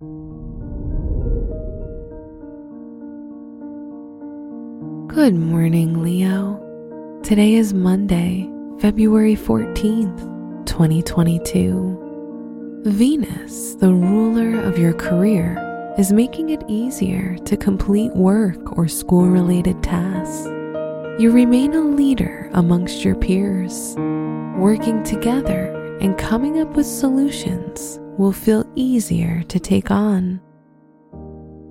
Good morning, Leo. Today is Monday, February 14th, 2022. Venus, the ruler of your career, is making it easier to complete work or school related tasks. You remain a leader amongst your peers. Working together and coming up with solutions will feel easier to take on.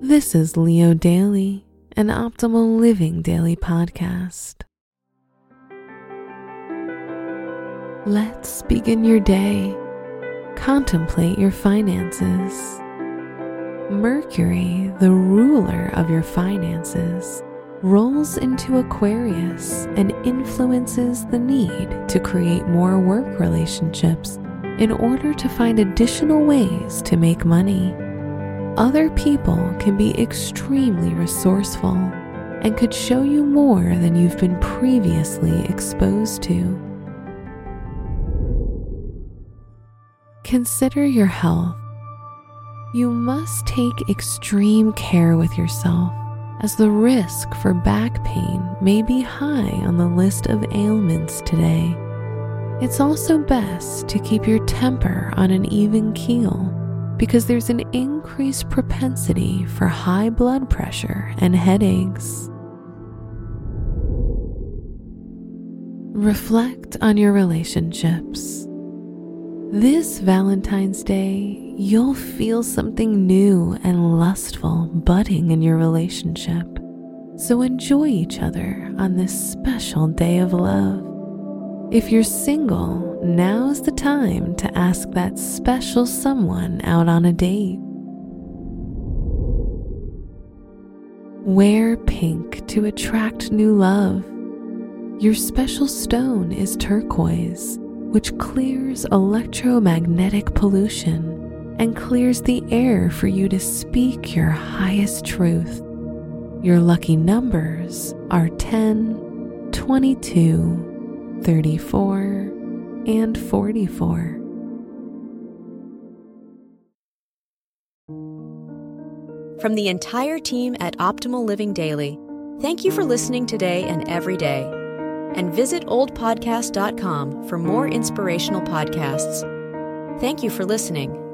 This is Leo Daily, an optimal living daily podcast. Let's begin your day. Contemplate your finances. Mercury, the ruler of your finances, rolls into Aquarius and influences the need to create more work relationships in order to find additional ways to make money. Other people can be extremely resourceful and could show you more than you've been previously exposed to. Consider your health you must take extreme care with yourself, as the risk for back pain may be high on the list of ailments today. It's also best to keep your temper on an even keel because there's an increased propensity for high blood pressure and headaches. Reflect on your relationships. This Valentine's Day, you'll feel something new and lustful budding in your relationship. So enjoy each other on this special day of love. If you're single, now's the time to ask that special someone out on a date. Wear pink to attract new love. Your special stone is turquoise which clears electromagnetic pollution and clears the air for you to speak your highest truth. Your lucky numbers are 10, 22, 34, and 44. From the entire team at Optimal Living Daily, thank you for listening today and every day and visit oldpodcast.com for more inspirational podcasts. Thank you for listening.